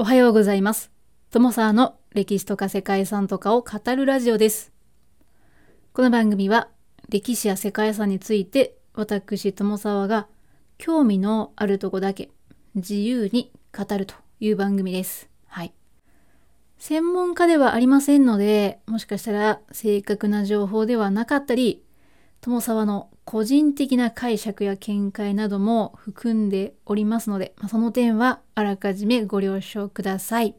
おはようございます。友沢の歴史とか世界遺産とかを語るラジオです。この番組は歴史や世界遺産について私友沢が興味のあるとこだけ自由に語るという番組です。はい。専門家ではありませんので、もしかしたら正確な情報ではなかったり、友沢の個人的な解釈や見解なども含んでおりますので、まあその点はあらかじめご了承ください。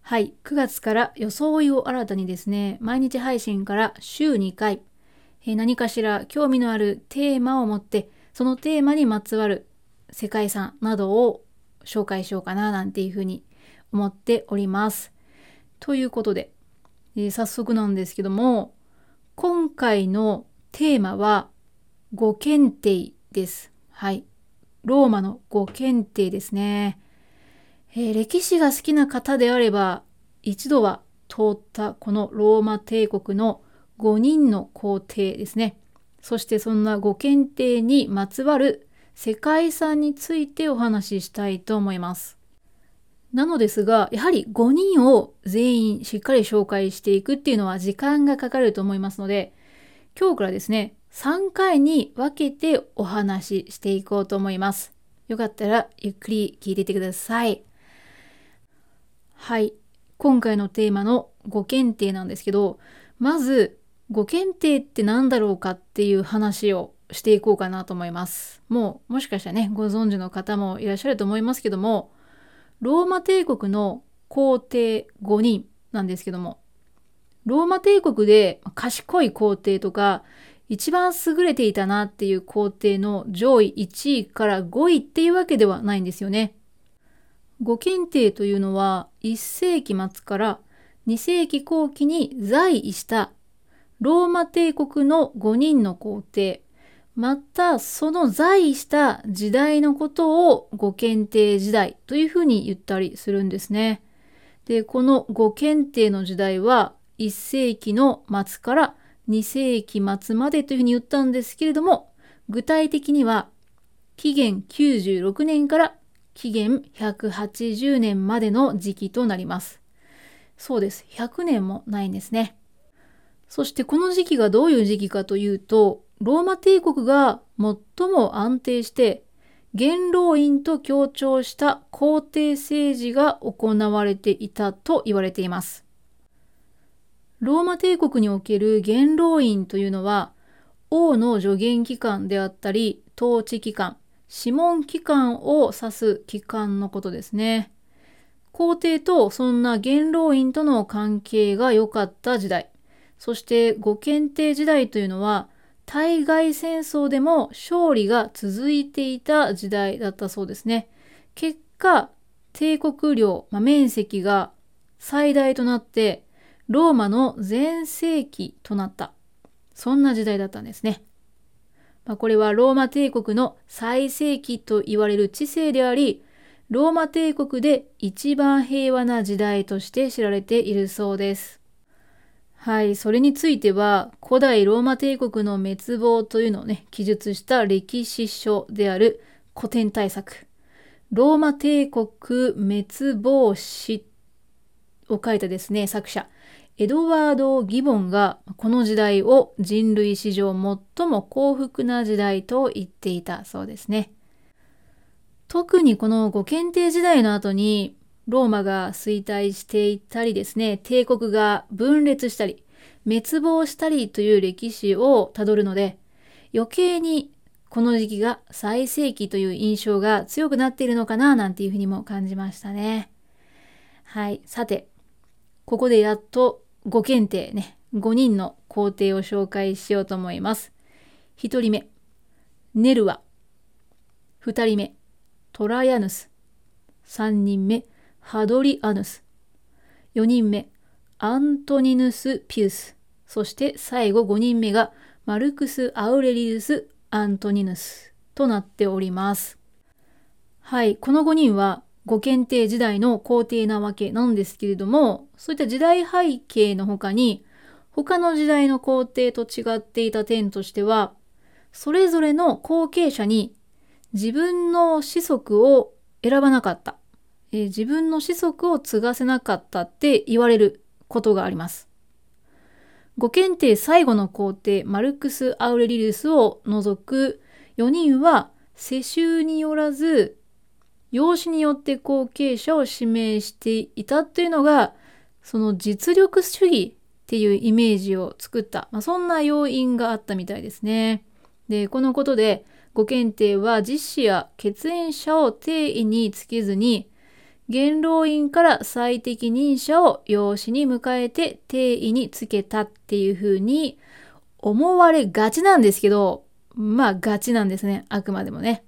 はい、9月から装いを新たにですね、毎日配信から週2回、えー何かしら興味のあるテーマを持って、そのテーマにまつわる世界遺産などを紹介しようかななんていうふうに思っております。ということで、えー早速なんですけども、今回のテーマは五検定です。はい。ローマの五検定ですね。えー歴史が好きな方であれば一度は通ったこのローマ帝国の5人の皇帝ですね。そしてそんな五検定にまつわる世界遺産についてお話ししたいと思います。なのですが、やはり5人を全員しっかり紹介していくっていうのは時間がかかると思いますので、今日からですね、3回に分けてお話ししていこうと思います。よかったらゆっくり聞いていてください。はい。今回のテーマの五検定なんですけど、まず五検定って何だろうかっていう話をしていこうかなと思います。もうもしかしたらね、ご存知の方もいらっしゃると思いますけども、ローマ帝国の皇帝5人なんですけども、ローマ帝国で賢い皇帝とか、一番優れていたなっていう皇帝の上位1位から5位っていうわけではないんですよね。五検定というのは1世紀末から2世紀後期に在位したローマ帝国の5人の皇帝、またその在位した時代のことを五検定時代というふうに言ったりするんですね。で、この五検定の時代は1世紀の末から2世紀末までというふうに言ったんですけれども、具体的には紀元96年から紀元180年までの時期となります。そうです。100年もないんですね。そしてこの時期がどういう時期かというと、ローマ帝国が最も安定して元老院と協調した皇帝政治が行われていたと言われています。ローマ帝国における元老院というのは王の助言機関であったり統治機関、諮問機関を指す機関のことですね。皇帝とそんな元老院との関係が良かった時代、そして五検定時代というのは対外戦争でも勝利が続いていた時代だったそうですね。結果、帝国領、まあ、面積が最大となってローマの全盛期となった。そんな時代だったんですね。まあ、これはローマ帝国の最盛期と言われる知性であり、ローマ帝国で一番平和な時代として知られているそうです。はい、それについては古代ローマ帝国の滅亡というのをね、記述した歴史書である古典大作、ローマ帝国滅亡史を書いたですね、作者、エドワード・ギボンがこの時代を人類史上最も幸福な時代と言っていたそうですね。特にこの五検定時代の後にローマが衰退していったりですね、帝国が分裂したり、滅亡したりという歴史をたどるので、余計にこの時期が最盛期という印象が強くなっているのかななんていうふうにも感じましたね。はい。さて、ここでやっと5検定ね、5人の皇帝を紹介しようと思います。1人目、ネルワ。2人目、トライアヌス。3人目、ハドリアヌス。4人目、アントニヌス・ピウス。そして最後5人目がマルクス・アウレリウス・アントニヌスとなっております。はい、この5人は五検定時代の皇帝なわけなんですけれども、そういった時代背景の他に、他の時代の皇帝と違っていた点としては、それぞれの後継者に自分の子息を選ばなかった。えー、自分の子息を継がせなかったって言われることがあります。五検定最後の皇帝マルクス・アウレリルスを除く4人は世襲によらず養子によって後継者を指名していたというのがその実力主義っていうイメージを作った、まあ、そんな要因があったみたいですね。でこのことで五検定は実子や血縁者を定位につけずに元老院から最適任者を養子に迎えて定位につけたっていうふうに思われがちなんですけどまあガチなんですねあくまでもね。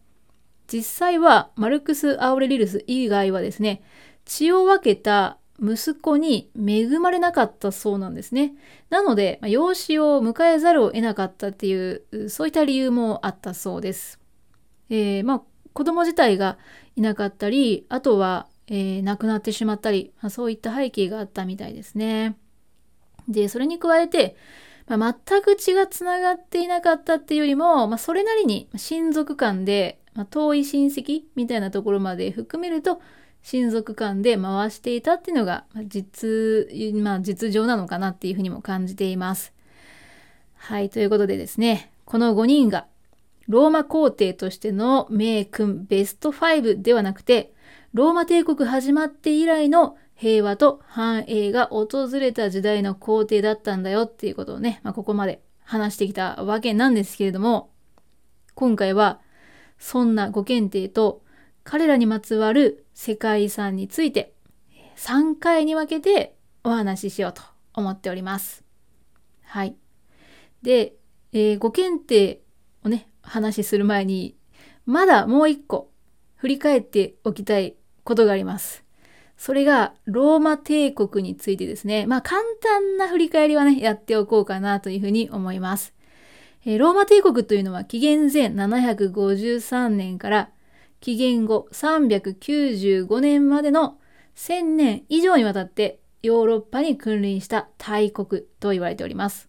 実際はマルクス・アウレリルス以外はですね血を分けた息子に恵まれなかったそうなんですね。なので、養子を迎えざるを得なかったっていう、そういった理由もあったそうです。えー、まあ、子供自体がいなかったり、あとは、えー、亡くなってしまったり、まあ、そういった背景があったみたいですね。で、それに加えて、まあ、全く血がつながっていなかったっていうよりも、まあ、それなりに親族間で、まあ、遠い親戚みたいなところまで含めると、親族間で回していたっていうのが実、まあ、実情なのかなっていうふうにも感じています。はい、ということでですね、この5人がローマ皇帝としての名君ベスト5ではなくて、ローマ帝国始まって以来の平和と繁栄が訪れた時代の皇帝だったんだよっていうことをね、まあ、ここまで話してきたわけなんですけれども、今回はそんなご検定と彼らにまつわる世界遺産について3回に分けてお話ししようと思っております。はい。で、えー、ご検定をね、話しする前に、まだもう一個振り返っておきたいことがあります。それがローマ帝国についてですね。まあ簡単な振り返りはね、やっておこうかなというふうに思います。え、ローマ帝国というのは紀元前753年から紀元後395年までの1000年以上にわたってヨーロッパに君臨した大国と言われております。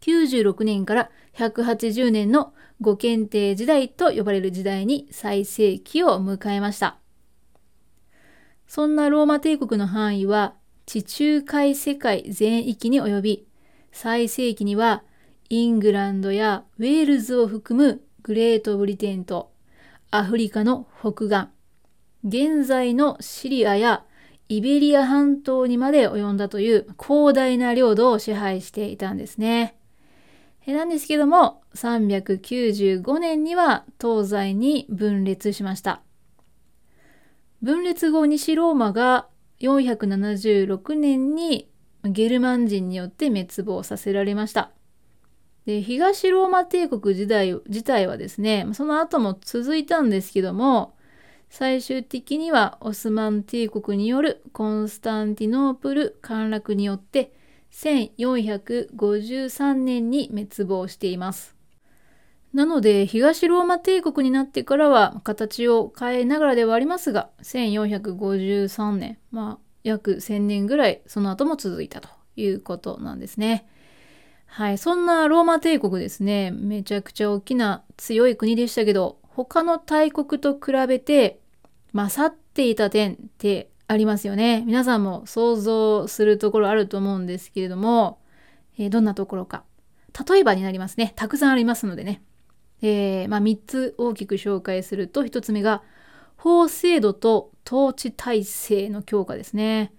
96年から180年の五検定時代と呼ばれる時代に最盛期を迎えました。そんなローマ帝国の範囲は地中海世界全域に及び、最盛期にはイングランドやウェールズを含むグレートブリテンとアフリカの北岸、現在のシリアやイベリア半島にまで及んだという広大な領土を支配していたんですね。なんですけども、395年には東西に分裂しました。分裂後、西ローマが476年にゲルマン人によって滅亡させられました。で東ローマ帝国時代自体はですねその後も続いたんですけども最終的にはオスマン帝国によるコンスタンティノープル陥落によって1453年に滅亡しています。なので東ローマ帝国になってからは形を変えながらではありますが1453年まあ約1000年ぐらいその後も続いたということなんですね。はい、そんなローマ帝国ですね、めちゃくちゃ大きな強い国でしたけど、他の大国と比べて勝っていた点ってありますよね。皆さんも想像するところあると思うんですけれども、えー、どんなところか。例えばになりますね。たくさんありますのでね。えー、まあ、3つ大きく紹介すると、1つ目が、法制度と統治体制の強化ですね。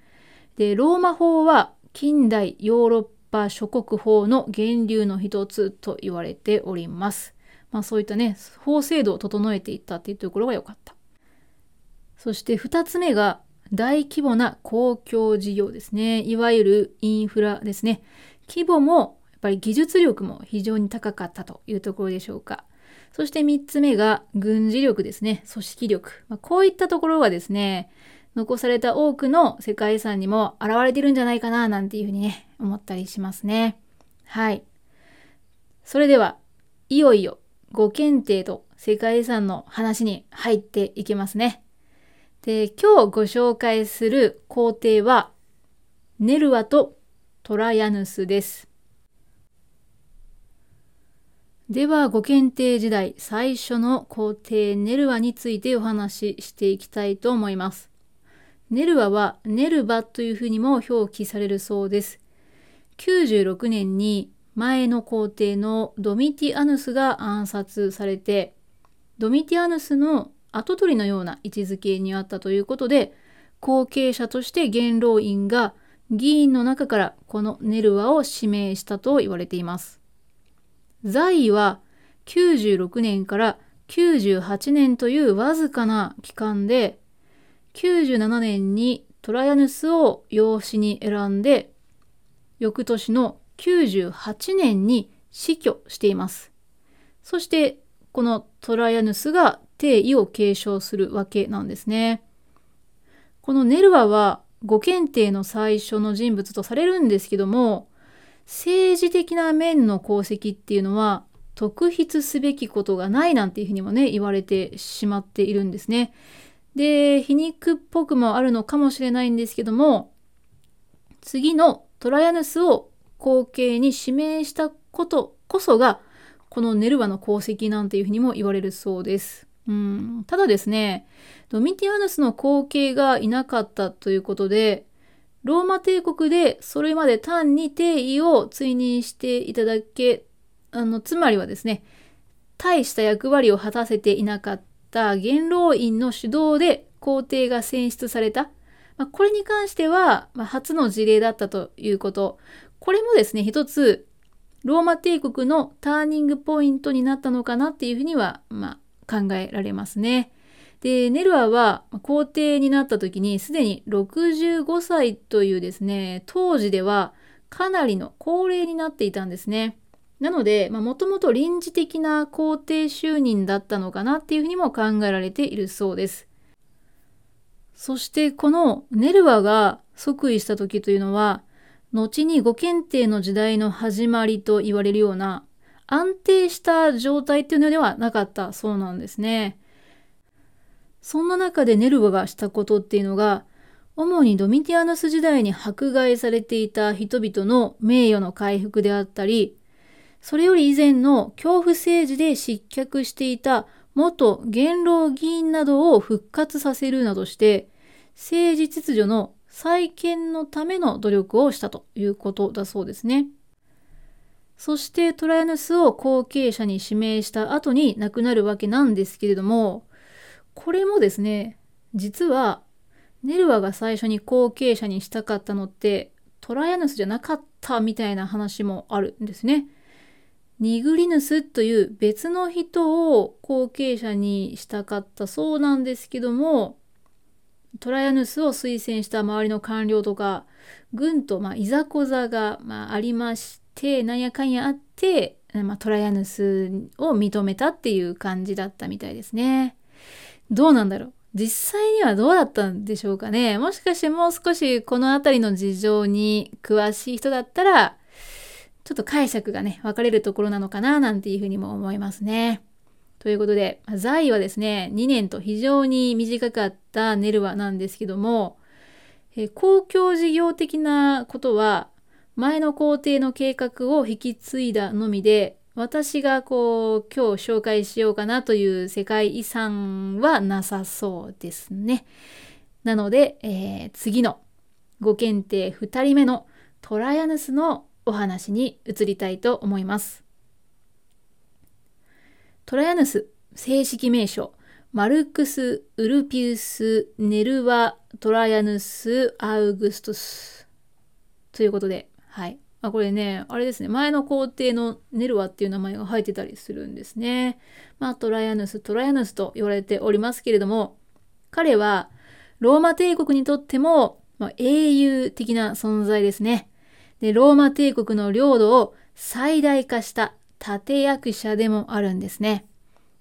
で、ローマ法は近代ヨーロッパ諸国法の源流の一つと言われております。まあそういったね、法制度を整えていったっていうところが良かった。そして2つ目が大規模な公共事業ですね。いわゆるインフラですね。規模もやっぱり技術力も非常に高かったというところでしょうか。そして3つ目が軍事力ですね。組織力。まあ、こういったところがですね、残された多くの世界遺産にも現れてるんじゃないかななんていうふうにね、思ったりしますね。はい。それでは、いよいよご検定と世界遺産の話に入っていきますね。で、今日ご紹介する皇帝は、ネルワとトラヤヌスです。では、ご検定時代最初の皇帝ネルワについてお話ししていきたいと思います。ネルワはネルバというふうにも表記されるそうです。96年に前の皇帝のドミティアヌスが暗殺されて、ドミティアヌスの跡取りのような位置づけにあったということで、後継者として元老院が議員の中からこのネルワを指名したと言われています。在位は96年から98年というわずかな期間で、97年にトラヤヌスを養子に選んで、翌年の98年に死去しています。そして、このトラヤヌスが帝位を継承するわけなんですね。このネルワはご検定の最初の人物とされるんですけども、政治的な面の功績っていうのは特筆すべきことがないなんていうふうにもね、言われてしまっているんですね。で、皮肉っぽくもあるのかもしれないんですけども、次のトラヤヌスを後継に指名したことこそが、このネルバの功績なんていうふうにも言われるそうです。うん、ただですね、ドミティアヌスの後継がいなかったということで、ローマ帝国でそれまで単に帝位を追認していただけ、あの、つまりはですね、大した役割を果たせていなかった元老院の主導で皇帝が選出された。まあ、これに関しては、まあ、初の事例だったということ。これもですね、一つ、ローマ帝国のターニングポイントになったのかなっていうふうには、まあ、考えられますね。で、ネルアは皇帝になった時にすでに65歳というですね、当時ではかなりの高齢になっていたんですね。なので、もともと臨時的な皇帝就任だったのかなっていうふうにも考えられているそうです。そしてこのネルワが即位した時というのは、後にご検定の時代の始まりと言われるような安定した状態っていうのではなかったそうなんですね。そんな中でネルワがしたことっていうのが、主にドミティアヌス時代に迫害されていた人々の名誉の回復であったり、それより以前の恐怖政治で失脚していた元元老議員などを復活させるなどして、政治秩序の再建のための努力をしたということだそうですね。そしてトライアヌスを後継者に指名した後に亡くなるわけなんですけれども、これもですね、実はネルワが最初に後継者にしたかったのってトライアヌスじゃなかったみたいな話もあるんですね。ニグリヌスという別の人を後継者にしたかったそうなんですけども、トライアヌスを推薦した周りの官僚とか、軍とまあいざこざがまあありまして、なんやかんやあって、まあ、トライアヌスを認めたっていう感じだったみたいですね。どうなんだろう？実際にはどうだったんでしょうかね？もしかしてもう少しこの辺りの事情に詳しい人だったら、ちょっと解釈がね、分かれるところなのかななんていうふうにも思いますね。ということで、在位はですね、2年と非常に短かったネルワなんですけども、え公共事業的なことは、前の皇帝の計画を引き継いだのみで、私がこう、今日紹介しようかなという世界遺産はなさそうですね。なので、えー、次のご検定2人目のトライアヌスのお話に移りたいと思います。トライアヌス、正式名称、マルクス・ウルピウス・ネルワ・トライアヌス・アウグストス。ということで、はい。あ、これね、あれですね、前の皇帝のネルワっていう名前が入ってたりするんですね。まあ、トライアヌス、トライアヌスと言われておりますけれども、彼はローマ帝国にとっても、まあ、英雄的な存在ですね。で、ローマ帝国の領土を最大化した立役者でもあるんですね。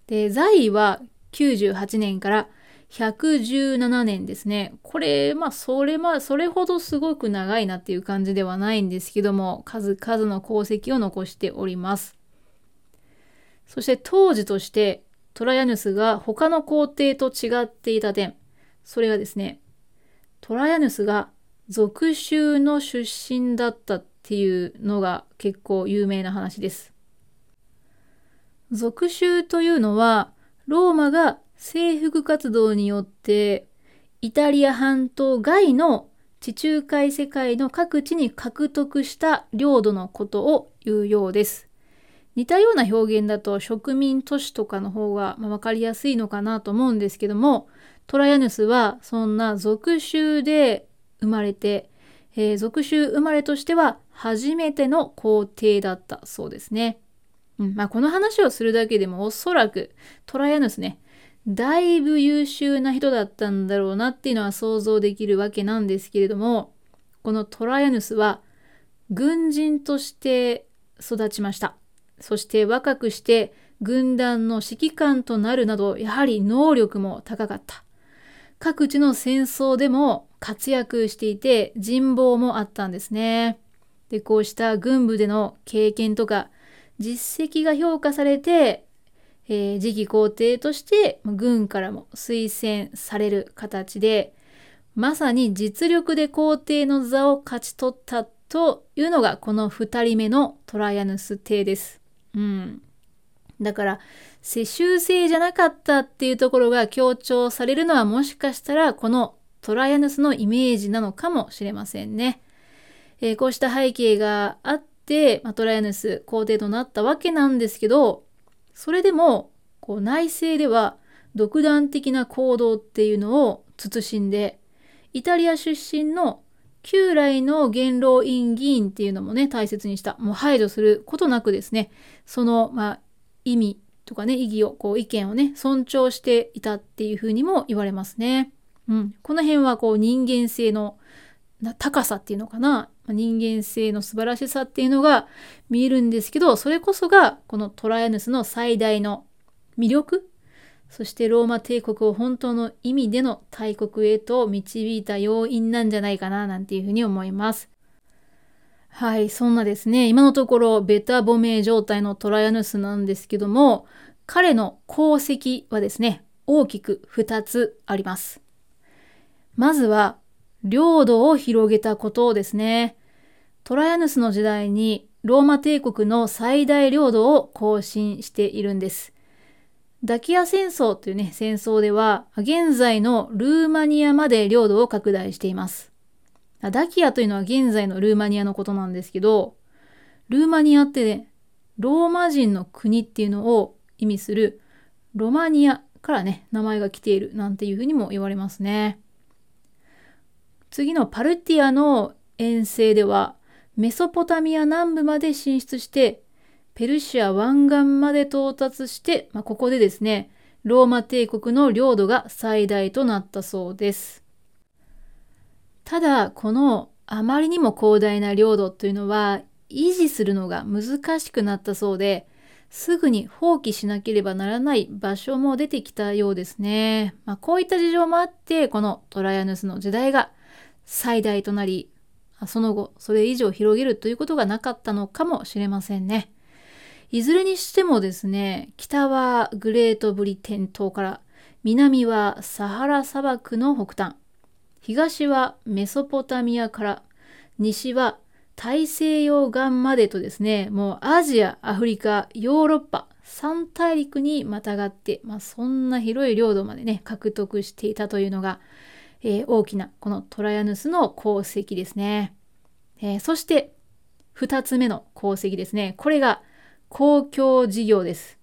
で、在位は98年から117年ですね。これ、まあ、それ、まあ、それほどすごく長いなっていう感じではないんですけども、数々の功績を残しております。そして当時としてトラヤヌスが他の皇帝と違っていた点、それはですね、トラヤヌスが属州の出身だったっていうのが結構有名な話です。属州というのはローマが征服活動によってイタリア半島外の地中海世界の各地に獲得した領土のことを言うようです。似たような表現だと植民都市とかの方が分かりやすいのかなと思うんですけどもトライアヌスはそんな属州で生まれて、えー、属州生まれとしては初めての皇帝だったそうですね。うんまあ、この話をするだけでもおそらくトライアヌスねだいぶ優秀な人だったんだろうなっていうのは想像できるわけなんですけれどもこのトライアヌスは軍人として育ちました。そして若くして軍団の指揮官となるなどやはり能力も高かった。各地の戦争でも活躍していて人望もあったんですね。でこうした軍部での経験とか実績が評価されて、えー、次期皇帝として軍からも推薦される形でまさに実力で皇帝の座を勝ち取ったというのがこの2人目のトライアヌス帝です。うん。だから世襲制じゃなかったっていうところが強調されるのはもしかしたらこのトライアヌスのイメージなのかもしれませんね。えー、こうした背景があって、まあ、トライアヌス皇帝となったわけなんですけどそれでもこう内政では独断的な行動っていうのを慎んでイタリア出身の旧来の元老院議員っていうのもね、大切にした。もう排除することなくですね、その、まあ、意味とかね、意義を、こう、意見をね、尊重していたっていうふうにも言われますね。うん。この辺は、こう、人間性の高さっていうのかな？人間性の素晴らしさっていうのが見えるんですけど、それこそが、このトライアヌスの最大の魅力？そしてローマ帝国を本当の意味での大国へと導いた要因なんじゃないかな？なんていうふうに思います。はい、そんなですね、今のところベタ褒め状態のトライアヌスなんですけども、彼の功績はですね、大きく2つあります。まずは、領土を広げたことですね。トライアヌスの時代にローマ帝国の最大領土を更新しているんです。ダキア戦争というね、戦争では、現在のルーマニアまで領土を拡大しています。ダキアというのは現在のルーマニアのことなんですけど、ルーマニアってね、ローマ人の国っていうのを意味するロマニアからね、名前が来ているなんていうふうにも言われますね。次のパルティアの遠征では、メソポタミア南部まで進出してペルシア湾岸まで到達して、まあ、ここでですね、ローマ帝国の領土が最大となったそうです。ただ、このあまりにも広大な領土というのは維持するのが難しくなったそうで、すぐに放棄しなければならない場所も出てきたようですね。まあ、こういった事情もあって、このトライアヌスの時代が最大となり、その後、それ以上広げるということがなかったのかもしれませんね。いずれにしてもですね、北はグレートブリテン島から、南はサハラ砂漠の北端、東はメソポタミアから、西は大西洋岸までとですね、もうアジア、アフリカ、ヨーロッパ、3大陸にまたがって、まあ、そんな広い領土までね、獲得していたというのが、えー、大きなこのトライアヌスの功績ですね。えー、そして、2つ目の功績ですね。これが公共事業です。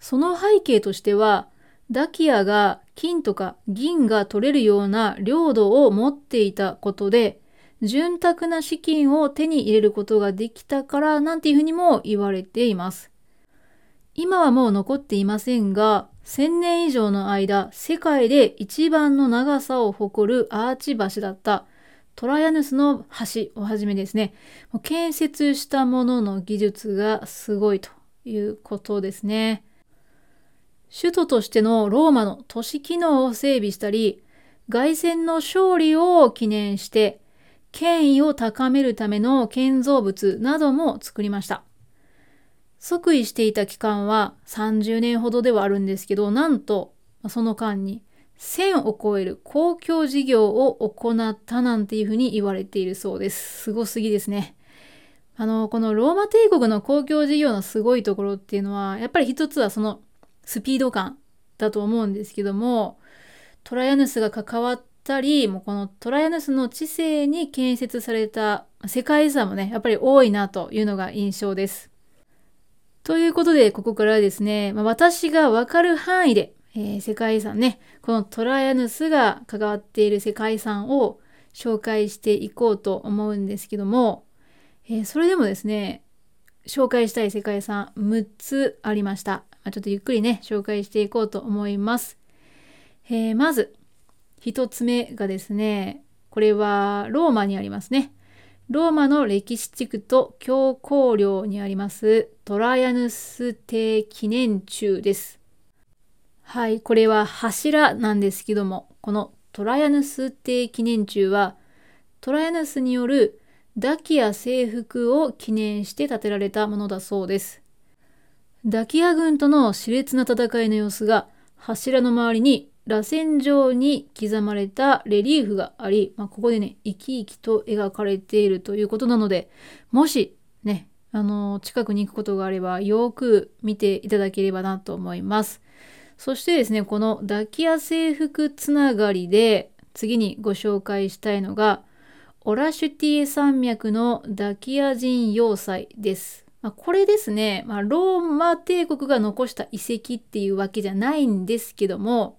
その背景としては、ダキアが金とか銀が取れるような領土を持っていたことで、潤沢な資金を手に入れることができたからなんていうふうにも言われています。今はもう残っていませんが、1000年以上の間、世界で一番の長さを誇るアーチ橋だったトライアヌスの橋をはじめですね、建設したものの技術がすごいということですね。首都としてのローマの都市機能を整備したり、凱旋の勝利を記念して、権威を高めるための建造物なども作りました。即位していた期間は30年ほどではあるんですけど、なんとその間に1000を超える公共事業を行ったなんていうふうに言われているそうです。すごすぎですね。あの、このローマ帝国の公共事業のすごいところっていうのは、やっぱり一つはそのスピード感だと思うんですけども、トライアヌスが関わったり、もうこのトライアヌスの知性に建設された世界遺産もね、やっぱり多いなというのが印象です。ということで、ここからはですね、まあ、私がわかる範囲で、えー、世界遺産ね、このトライアヌスが関わっている世界遺産を紹介していこうと思うんですけども、えー、それでもですね、紹介したい世界遺産6つありました。まあ、ちょっとゆっくりね、紹介していこうと思います。えー、まず、1つ目がですね、これはローマにありますね。ローマの歴史地区と教皇陵にありますトライアヌス帝記念柱です。はい、これは柱なんですけども、このトライアヌス帝記念柱はトライアヌスによるダキア征服を記念して建てられたものだそうです。ダキア軍との熾烈な戦いの様子が柱の周りに螺旋状に刻まれたレリーフがあり、まあ、ここでね、生き生きと描かれているということなので、もしね、あの、近くに行くことがあれば、よく見ていただければなと思います。そしてですね、このダキア征服つながりで、次にご紹介したいのが、オラシュティエ山脈のダキア人要塞です。まあ、これですね、まあ、ローマ帝国が残した遺跡っていうわけじゃないんですけども、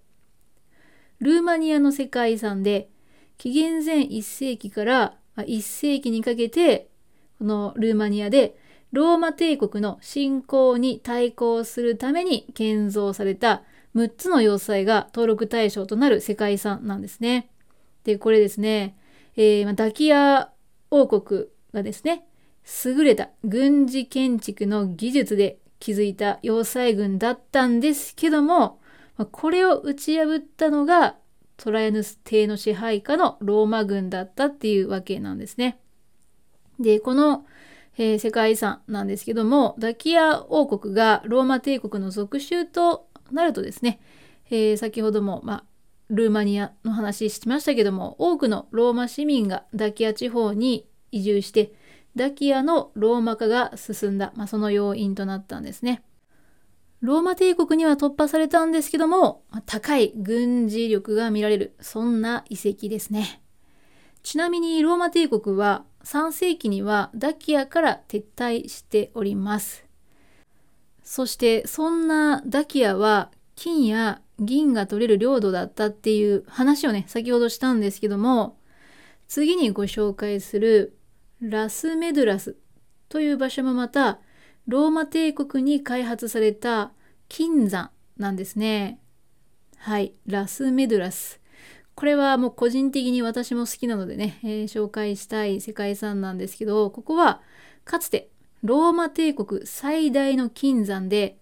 ルーマニアの世界遺産で、紀元前1世紀から1世紀にかけて、このルーマニアでローマ帝国の侵攻に対抗するために建造された6つの要塞が登録対象となる世界遺産なんですね。で、これですね、えー、ダキア王国がですね、優れた軍事建築の技術で築いた要塞軍だったんですけども、まこれを打ち破ったのがトライアヌス帝の支配下のローマ軍だったっていうわけなんですね。で、この、えー、世界遺産なんですけども、ダキア王国がローマ帝国の属州となるとですね、えー、先ほども、まあ、ルーマニアの話しましたけども多くのローマ市民がダキア地方に移住してダキアのローマ化が進んだ、まあ、その要因となったんですね。ローマ帝国には突破されたんですけども高い軍事力が見られるそんな遺跡ですね。ちなみにローマ帝国は3世紀にはダキアから撤退しております。そしてそんなダキアは金や銀が取れる領土だったっていう話をね、先ほどしたんですけども、次にご紹介するラスメドゥラスという場所もまた、ローマ帝国に開発された金山なんですね。はい、ラスメドラス。これはもう個人的に私も好きなのでね、えー、紹介したい世界遺産なんですけど、ここはかつてローマ帝国最大の金山で、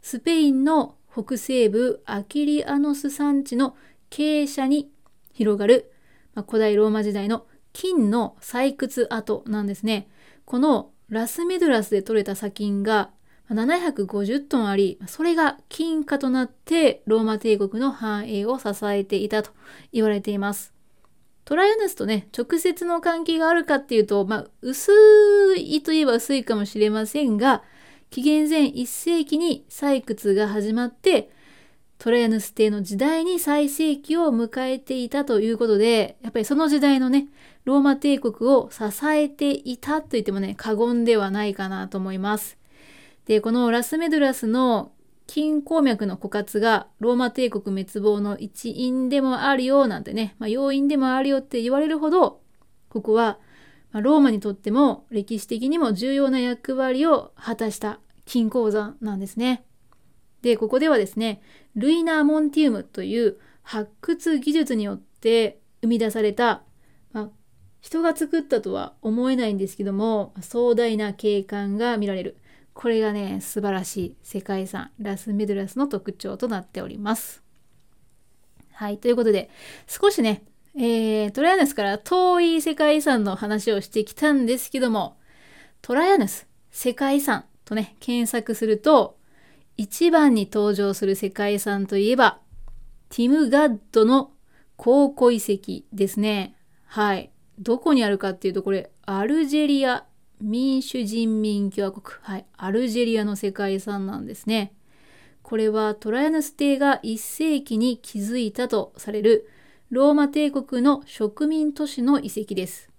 スペインの北西部アキリアノス山地の傾斜に広がる、まあ、古代ローマ時代の金の採掘跡なんですね。このラスメドラスで採れた砂金が750トンあり、それが金貨となってローマ帝国の繁栄を支えていたと言われています。トライアヌスとね、直接の関係があるかっていうと、まあ、薄いといえば薄いかもしれませんが、紀元前1世紀に採掘が始まってトライアヌス帝の時代に最盛期を迎えていたということでやっぱりその時代のねローマ帝国を支えていたと言ってもね過言ではないかなと思います。でこのラスメドラスの金鉱脈の枯渇がローマ帝国滅亡の一因でもあるよなんてね、まあ、要因でもあるよって言われるほどここは、ローマにとっても歴史的にも重要な役割を果たした金鉱山なんですね。で、ここではですね、ルイナーモンティウムという発掘技術によって生み出された、人が作ったとは思えないんですけども、壮大な景観が見られる。これがね、素晴らしい世界遺産、ラスメドラスの特徴となっております。はい、ということで、少しね、えー、トライアヌスから遠い世界遺産の話をしてきたんですけども、トライアヌス世界遺産とね、検索すると、一番に登場する世界遺産といえば、ティムガッドの考古遺跡ですね。はい。どこにあるかっていうと、これ、アルジェリア民主人民共和国、はい、アルジェリアの世界遺産なんですね。これはトライアヌス帝が1世紀に築いたとされるローマ帝国の植民都市の遺跡です。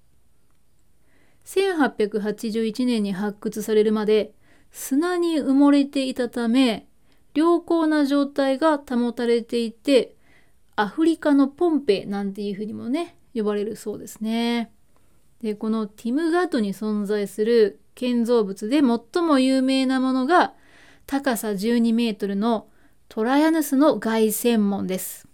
1881年に発掘されるまで砂に埋もれていたため良好な状態が保たれていてアフリカのポンペなんていうふうにもね呼ばれるそうですね。でこのティムガートに存在する建造物で最も有名なものが高さ12メートルのトラヤヌスの凱旋門です。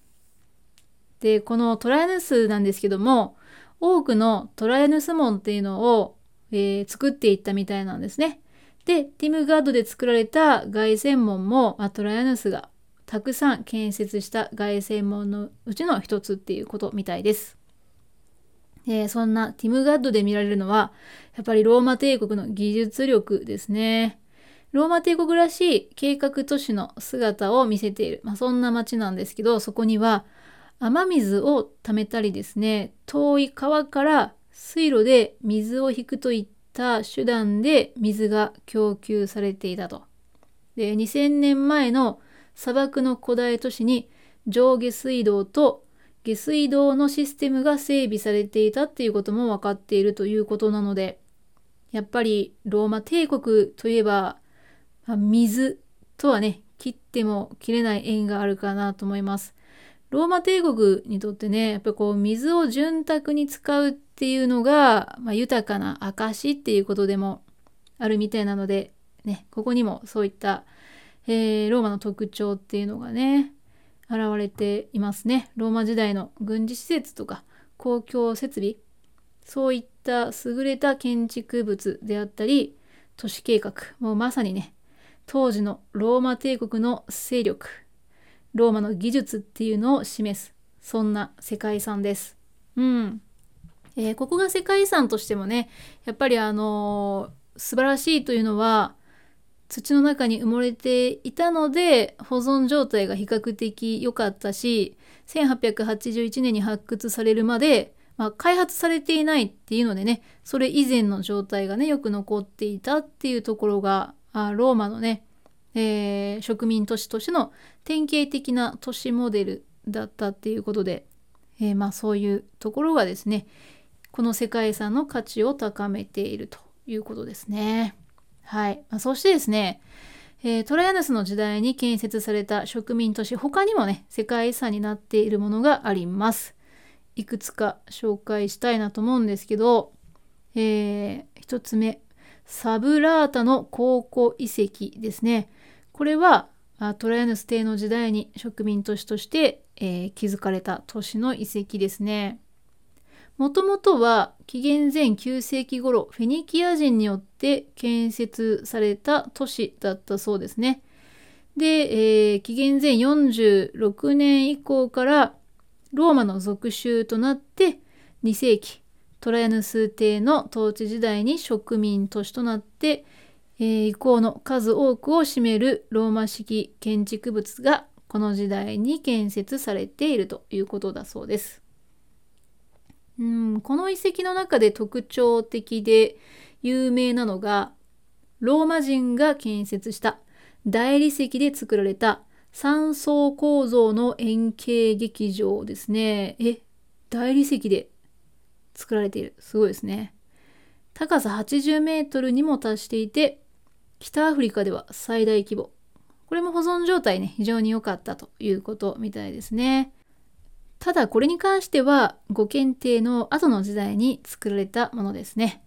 でこのトラヤヌスなんですけども多くのトラヤヌス門っていうのを、えー、作っていったみたいなんですね。でティムガードで作られた凱旋門も、ま、トラヤヌスがたくさん建設した凱旋門のうちの一つっていうことみたいです。えー、そんなティムガッドで見られるのは、やっぱりローマ帝国の技術力ですね。ローマ帝国らしい計画都市の姿を見せている、まあ、そんな街なんですけど、そこには雨水を貯めたりですね、遠い川から水路で水を引くといった手段で水が供給されていたと。で、2000年前の砂漠の古代都市に上下水道と下水道のシステムが整備されていたっていうことも分かっているということなのでやっぱりローマ帝国といえば、ま、水とはね切っても切れない縁があるかなと思います。ローマ帝国にとってねやっぱこう水を潤沢に使うっていうのが、まあ、豊かな証っていうことでもあるみたいなのでねここにもそういった、えー、ローマの特徴っていうのがね現れていますね。ローマ時代の軍事施設とか公共設備そういった優れた建築物であったり都市計画もうまさにね当時のローマ帝国の勢力ローマの技術っていうのを示すそんな世界遺産です。うん。えー、ここが世界遺産としてもねやっぱりあのー、素晴らしいというのは土の中に埋もれていたので保存状態が比較的良かったし1881年に発掘されるまで、まあ、開発されていないっていうのでねそれ以前の状態がねよく残っていたっていうところがあローマのね、えー、植民都市としての典型的な都市モデルだったっていうことで、えー、まあそういうところがですねこの世界遺産の価値を高めているということですね。はい。まあ、そしてですね、えー、トライアヌスの時代に建設された植民都市、他にもね、世界遺産になっているものがあります。いくつか紹介したいなと思うんですけど、えー、一つ目、サブラータの考古遺跡ですね。これはトライアヌス帝の時代に植民都市として、えー、築かれた都市の遺跡ですね。もともとは紀元前9世紀頃フェニキア人によって建設された都市だったそうですね。で、えー、紀元前46年以降からローマの属州となって2世紀トライアヌス帝の統治時代に植民都市となって、えー、以降の数多くを占めるローマ式建築物がこの時代に建設されているということだそうです。うんこの遺跡の中で特徴的で有名なのがローマ人が建設した大理石で作られた三層構造の円形劇場ですね。え、大理石で作られている。すごいですね。高さ80メートルにも達していて、北アフリカでは最大規模。これも保存状態ね、非常に良かったということみたいですね。ただこれに関してはご検定の後の時代に作られたものですね。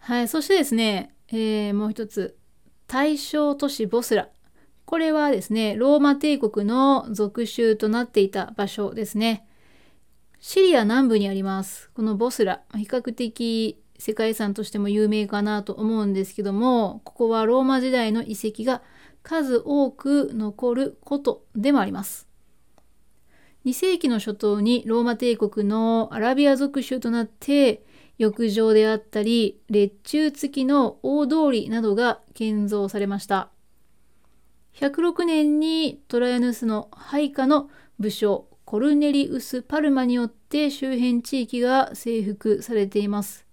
はい、そしてですね、えー、もう一つ大正都市ボスラ。これはですね、ローマ帝国の属州となっていた場所ですね。シリア南部にあります。このボスラ、比較的世界遺産としても有名かなと思うんですけども、ここはローマ時代の遺跡が数多く残ることでもあります。2世紀の初頭にローマ帝国のアラビア属州となって浴場であったり列柱付きの大通りなどが建造されました106年にトライアヌスの配下の武将コルネリウス・パルマによって周辺地域が征服されています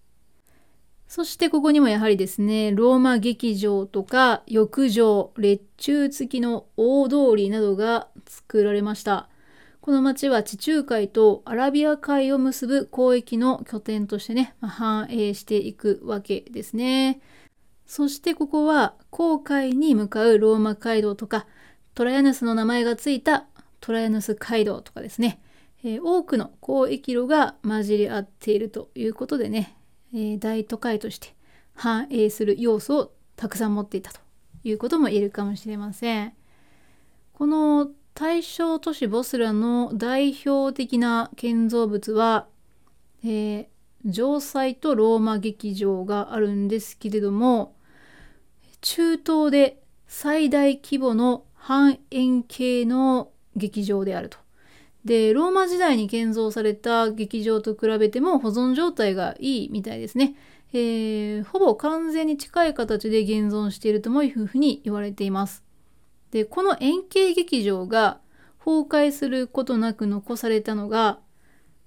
そしてここにもやはりですね、ローマ劇場とか浴場、列柱付きの大通りなどが作られました。この町は地中海とアラビア海を結ぶ交易の拠点としてね、まあ、繁栄していくわけですね。そしてここは航海に向かうローマ街道とかトライアヌスの名前がついたトライアヌス街道とかですね、えー、多くの交易路が混じり合っているということでね、えー、大都会として繁栄する要素をたくさん持っていたということも言えるかもしれません。この大正都市ボスラの代表的な建造物は、えー、城塞とローマ劇場があるんですけれども中東で最大規模の半円形の劇場であると。でローマ時代に建造された劇場と比べても保存状態がいいみたいですね。えー、ほぼ完全に近い形で現存しているともいうふうに言われています。でこの円形劇場が崩壊することなく残されたのが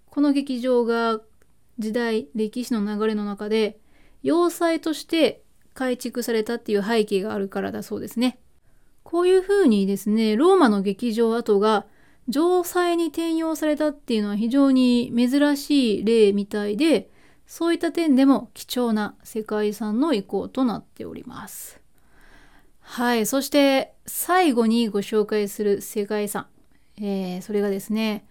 この劇場が時代歴史の流れの中で要塞として改築されたっていう背景があるからだそうですね。こういうふうにですねローマの劇場跡が城塞に転用されたっていうのは非常に珍しい例みたいでそういった点でも貴重な世界遺産の遺構となっております。はい、そして最後にご紹介する世界遺産、えー、それがですね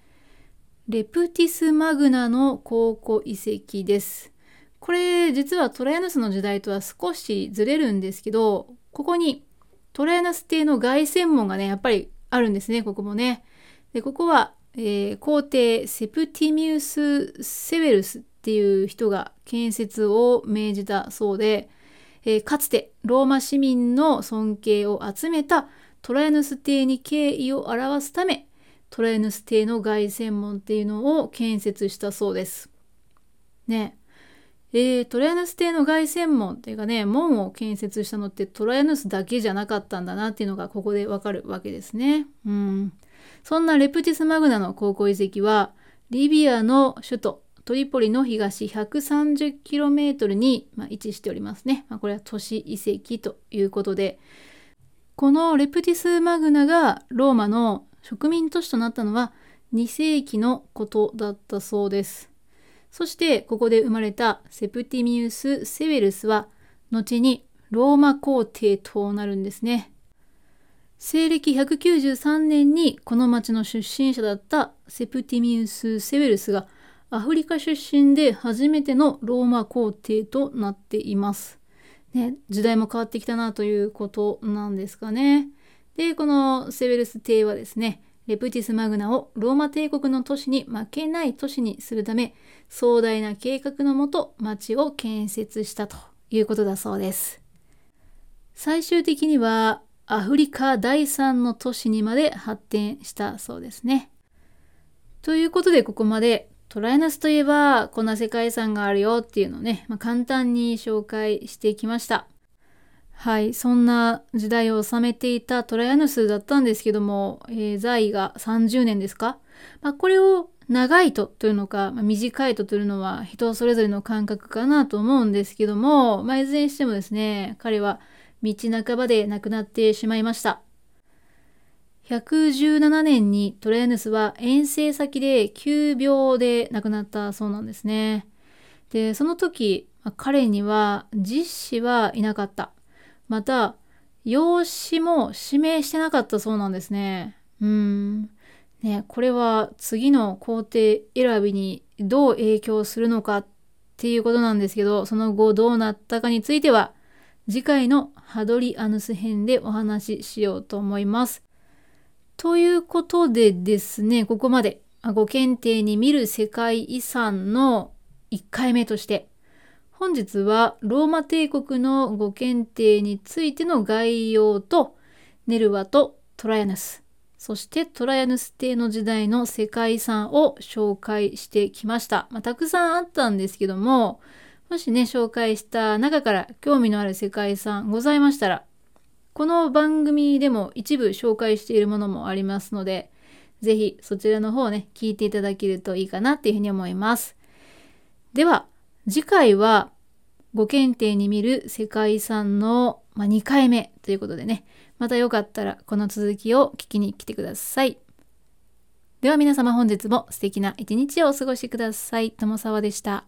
レプティス・マグナの考古遺跡です。これ実はトライアヌスの時代とは少しずれるんですけどここにトライアヌス帝の凱旋門がねやっぱりあるんですねここもね。でここは、えー、皇帝セプティミウス・セベルスっていう人が建設を命じたそうで、えー、かつてローマ市民の尊敬を集めたトライアヌス帝に敬意を表すためトライアヌス帝の凱旋門っていうのを建設したそうです。ねえー、トライアヌス帝の凱旋門っていうかね門を建設したのってトライアヌスだけじゃなかったんだなっていうのがここでわかるわけですね。うんそんなレプティス・マグナの考古遺跡は、リビアの首都トリポリの東 130km に、ま、位置しておりますね。まあ、これは都市遺跡ということで、このレプティス・マグナがローマの植民都市となったのは2世紀のことだったそうです。そしてここで生まれたセプティミウス・セベルスは後にローマ皇帝となるんですね。西暦193年にこの町の出身者だったセプティミウス・セベルスがアフリカ出身で初めてのローマ皇帝となっています。ね、時代も変わってきたなということなんですかね。で、このセベルス帝はですね、レプティス・マグナをローマ帝国の都市に負けない都市にするため、壮大な計画のもと町を建設したということだそうです。最終的にはアフリカ第3の都市にまで発展したそうですね。ということでここまでトライナスといえばこんな世界遺産があるよっていうのをね、まあ、簡単に紹介してきました。はい、そんな時代を治めていたトライアヌスだったんですけども、えー、在位が30年ですか、まあ、これを長いとというのか、まあ、短いとというのは人それぞれの感覚かなと思うんですけども、まあ、いずれにしてもですね彼は道半ばで亡くなってしまいました。117年にトレーヌスは遠征先で急病で亡くなったそうなんですね。で、その時、彼には実子はいなかった。また、養子も指名してなかったそうなんですね。うん。ね、これは次の皇帝選びにどう影響するのかっていうことなんですけど、その後どうなったかについては、次回のハドリアヌス編でお話ししようと思います。ということでですね、ここまでご検定に見る世界遺産の1回目として、本日はローマ帝国のご検定についての概要と、ネルワとトライアヌス、そしてトライアヌス帝の時代の世界遺産を紹介してきました。まあ、たくさんあったんですけども、もしね、紹介した中から興味のある世界遺産ございましたら、この番組でも一部紹介しているものもありますので、ぜひそちらの方をね、聞いていただけるといいかなっていうふうに思います。では、次回はご検定に見る世界遺産の、まあ、2回目ということでね、またよかったらこの続きを聞きに来てください。では皆様本日も素敵な一日をお過ごしください。友沢でした。